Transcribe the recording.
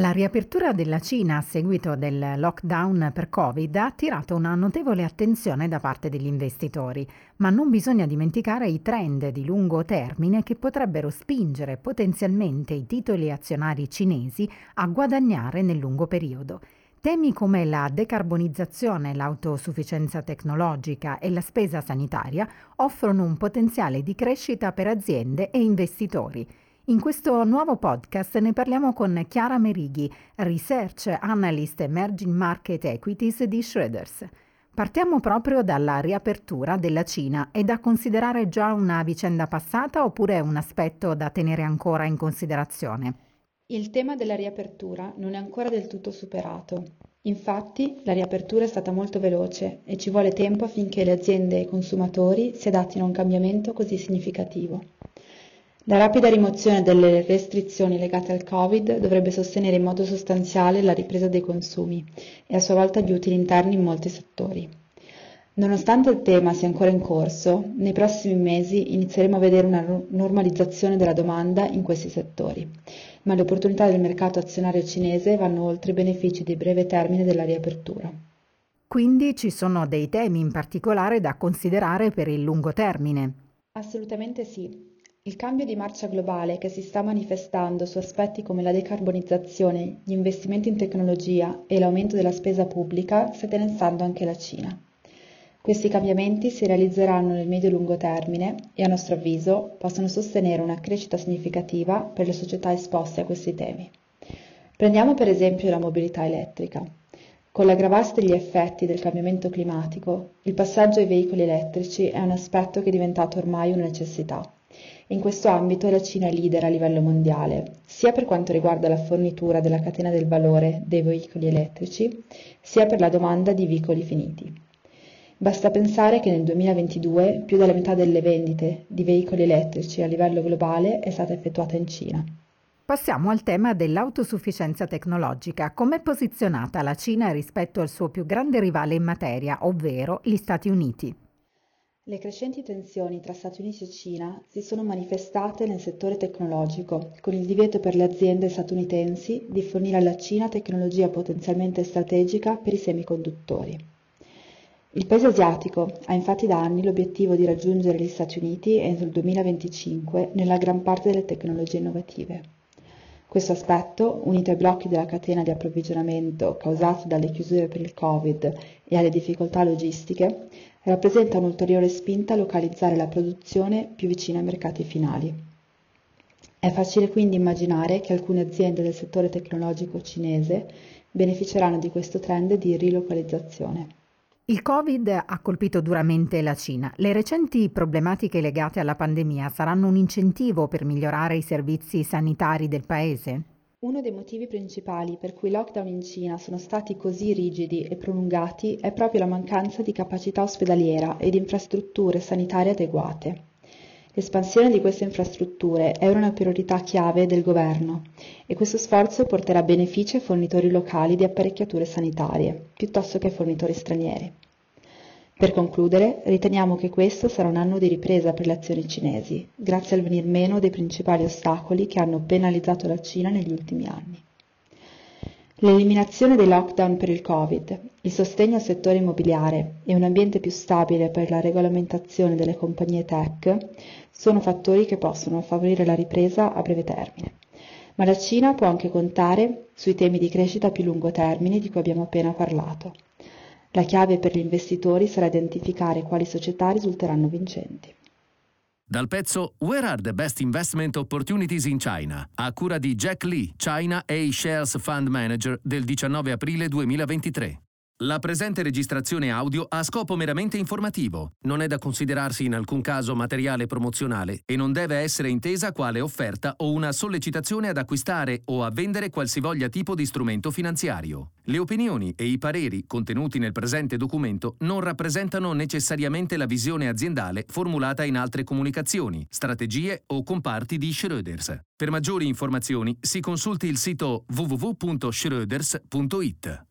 La riapertura della Cina a seguito del lockdown per Covid ha attirato una notevole attenzione da parte degli investitori, ma non bisogna dimenticare i trend di lungo termine che potrebbero spingere potenzialmente i titoli azionari cinesi a guadagnare nel lungo periodo. Temi come la decarbonizzazione, l'autosufficienza tecnologica e la spesa sanitaria offrono un potenziale di crescita per aziende e investitori. In questo nuovo podcast ne parliamo con Chiara Merighi, Research Analyst Emerging Market Equities di Schroeders. Partiamo proprio dalla riapertura della Cina. È da considerare già una vicenda passata oppure un aspetto da tenere ancora in considerazione? Il tema della riapertura non è ancora del tutto superato. Infatti, la riapertura è stata molto veloce e ci vuole tempo affinché le aziende e i consumatori si adattino a un cambiamento così significativo. La rapida rimozione delle restrizioni legate al Covid dovrebbe sostenere in modo sostanziale la ripresa dei consumi e a sua volta gli utili interni in molti settori. Nonostante il tema sia ancora in corso, nei prossimi mesi inizieremo a vedere una normalizzazione della domanda in questi settori, ma le opportunità del mercato azionario cinese vanno oltre i benefici di breve termine della riapertura. Quindi ci sono dei temi in particolare da considerare per il lungo termine. Assolutamente sì. Il cambio di marcia globale che si sta manifestando su aspetti come la decarbonizzazione, gli investimenti in tecnologia e l'aumento della spesa pubblica sta interessando anche la Cina. Questi cambiamenti si realizzeranno nel medio-lungo termine e, a nostro avviso, possono sostenere una crescita significativa per le società esposte a questi temi. Prendiamo per esempio la mobilità elettrica. Con l'aggravarsi degli effetti del cambiamento climatico, il passaggio ai veicoli elettrici è un aspetto che è diventato ormai una necessità in questo ambito la Cina è leader a livello mondiale, sia per quanto riguarda la fornitura della catena del valore dei veicoli elettrici, sia per la domanda di veicoli finiti. Basta pensare che nel 2022 più della metà delle vendite di veicoli elettrici a livello globale è stata effettuata in Cina. Passiamo al tema dell'autosufficienza tecnologica. Com'è posizionata la Cina rispetto al suo più grande rivale in materia, ovvero gli Stati Uniti? Le crescenti tensioni tra Stati Uniti e Cina si sono manifestate nel settore tecnologico, con il divieto per le aziende statunitensi di fornire alla Cina tecnologia potenzialmente strategica per i semiconduttori. Il paese asiatico ha infatti da anni l'obiettivo di raggiungere gli Stati Uniti entro il 2025 nella gran parte delle tecnologie innovative. Questo aspetto, unito ai blocchi della catena di approvvigionamento causati dalle chiusure per il Covid e alle difficoltà logistiche, rappresenta un'ulteriore spinta a localizzare la produzione più vicina ai mercati finali. È facile quindi immaginare che alcune aziende del settore tecnologico cinese beneficeranno di questo trend di rilocalizzazione. Il Covid ha colpito duramente la Cina. Le recenti problematiche legate alla pandemia saranno un incentivo per migliorare i servizi sanitari del paese? Uno dei motivi principali per cui i lockdown in Cina sono stati così rigidi e prolungati è proprio la mancanza di capacità ospedaliera e di infrastrutture sanitarie adeguate. L'espansione di queste infrastrutture è una priorità chiave del governo e questo sforzo porterà benefici ai fornitori locali di apparecchiature sanitarie, piuttosto che ai fornitori stranieri. Per concludere, riteniamo che questo sarà un anno di ripresa per le azioni cinesi, grazie al venir meno dei principali ostacoli che hanno penalizzato la Cina negli ultimi anni. L'eliminazione dei lockdown per il Covid, il sostegno al settore immobiliare e un ambiente più stabile per la regolamentazione delle compagnie tech sono fattori che possono favorire la ripresa a breve termine. Ma la Cina può anche contare sui temi di crescita a più lungo termine di cui abbiamo appena parlato. La chiave per gli investitori sarà identificare quali società risulteranno vincenti. Dal pezzo Where are the best investment opportunities in China? a cura di Jack Lee, China A Shares Fund Manager del 19 aprile 2023. La presente registrazione audio ha scopo meramente informativo, non è da considerarsi in alcun caso materiale promozionale e non deve essere intesa quale offerta o una sollecitazione ad acquistare o a vendere qualsivoglia tipo di strumento finanziario. Le opinioni e i pareri contenuti nel presente documento non rappresentano necessariamente la visione aziendale formulata in altre comunicazioni, strategie o comparti di Schröders. Per maggiori informazioni si consulti il sito www.schröders.it.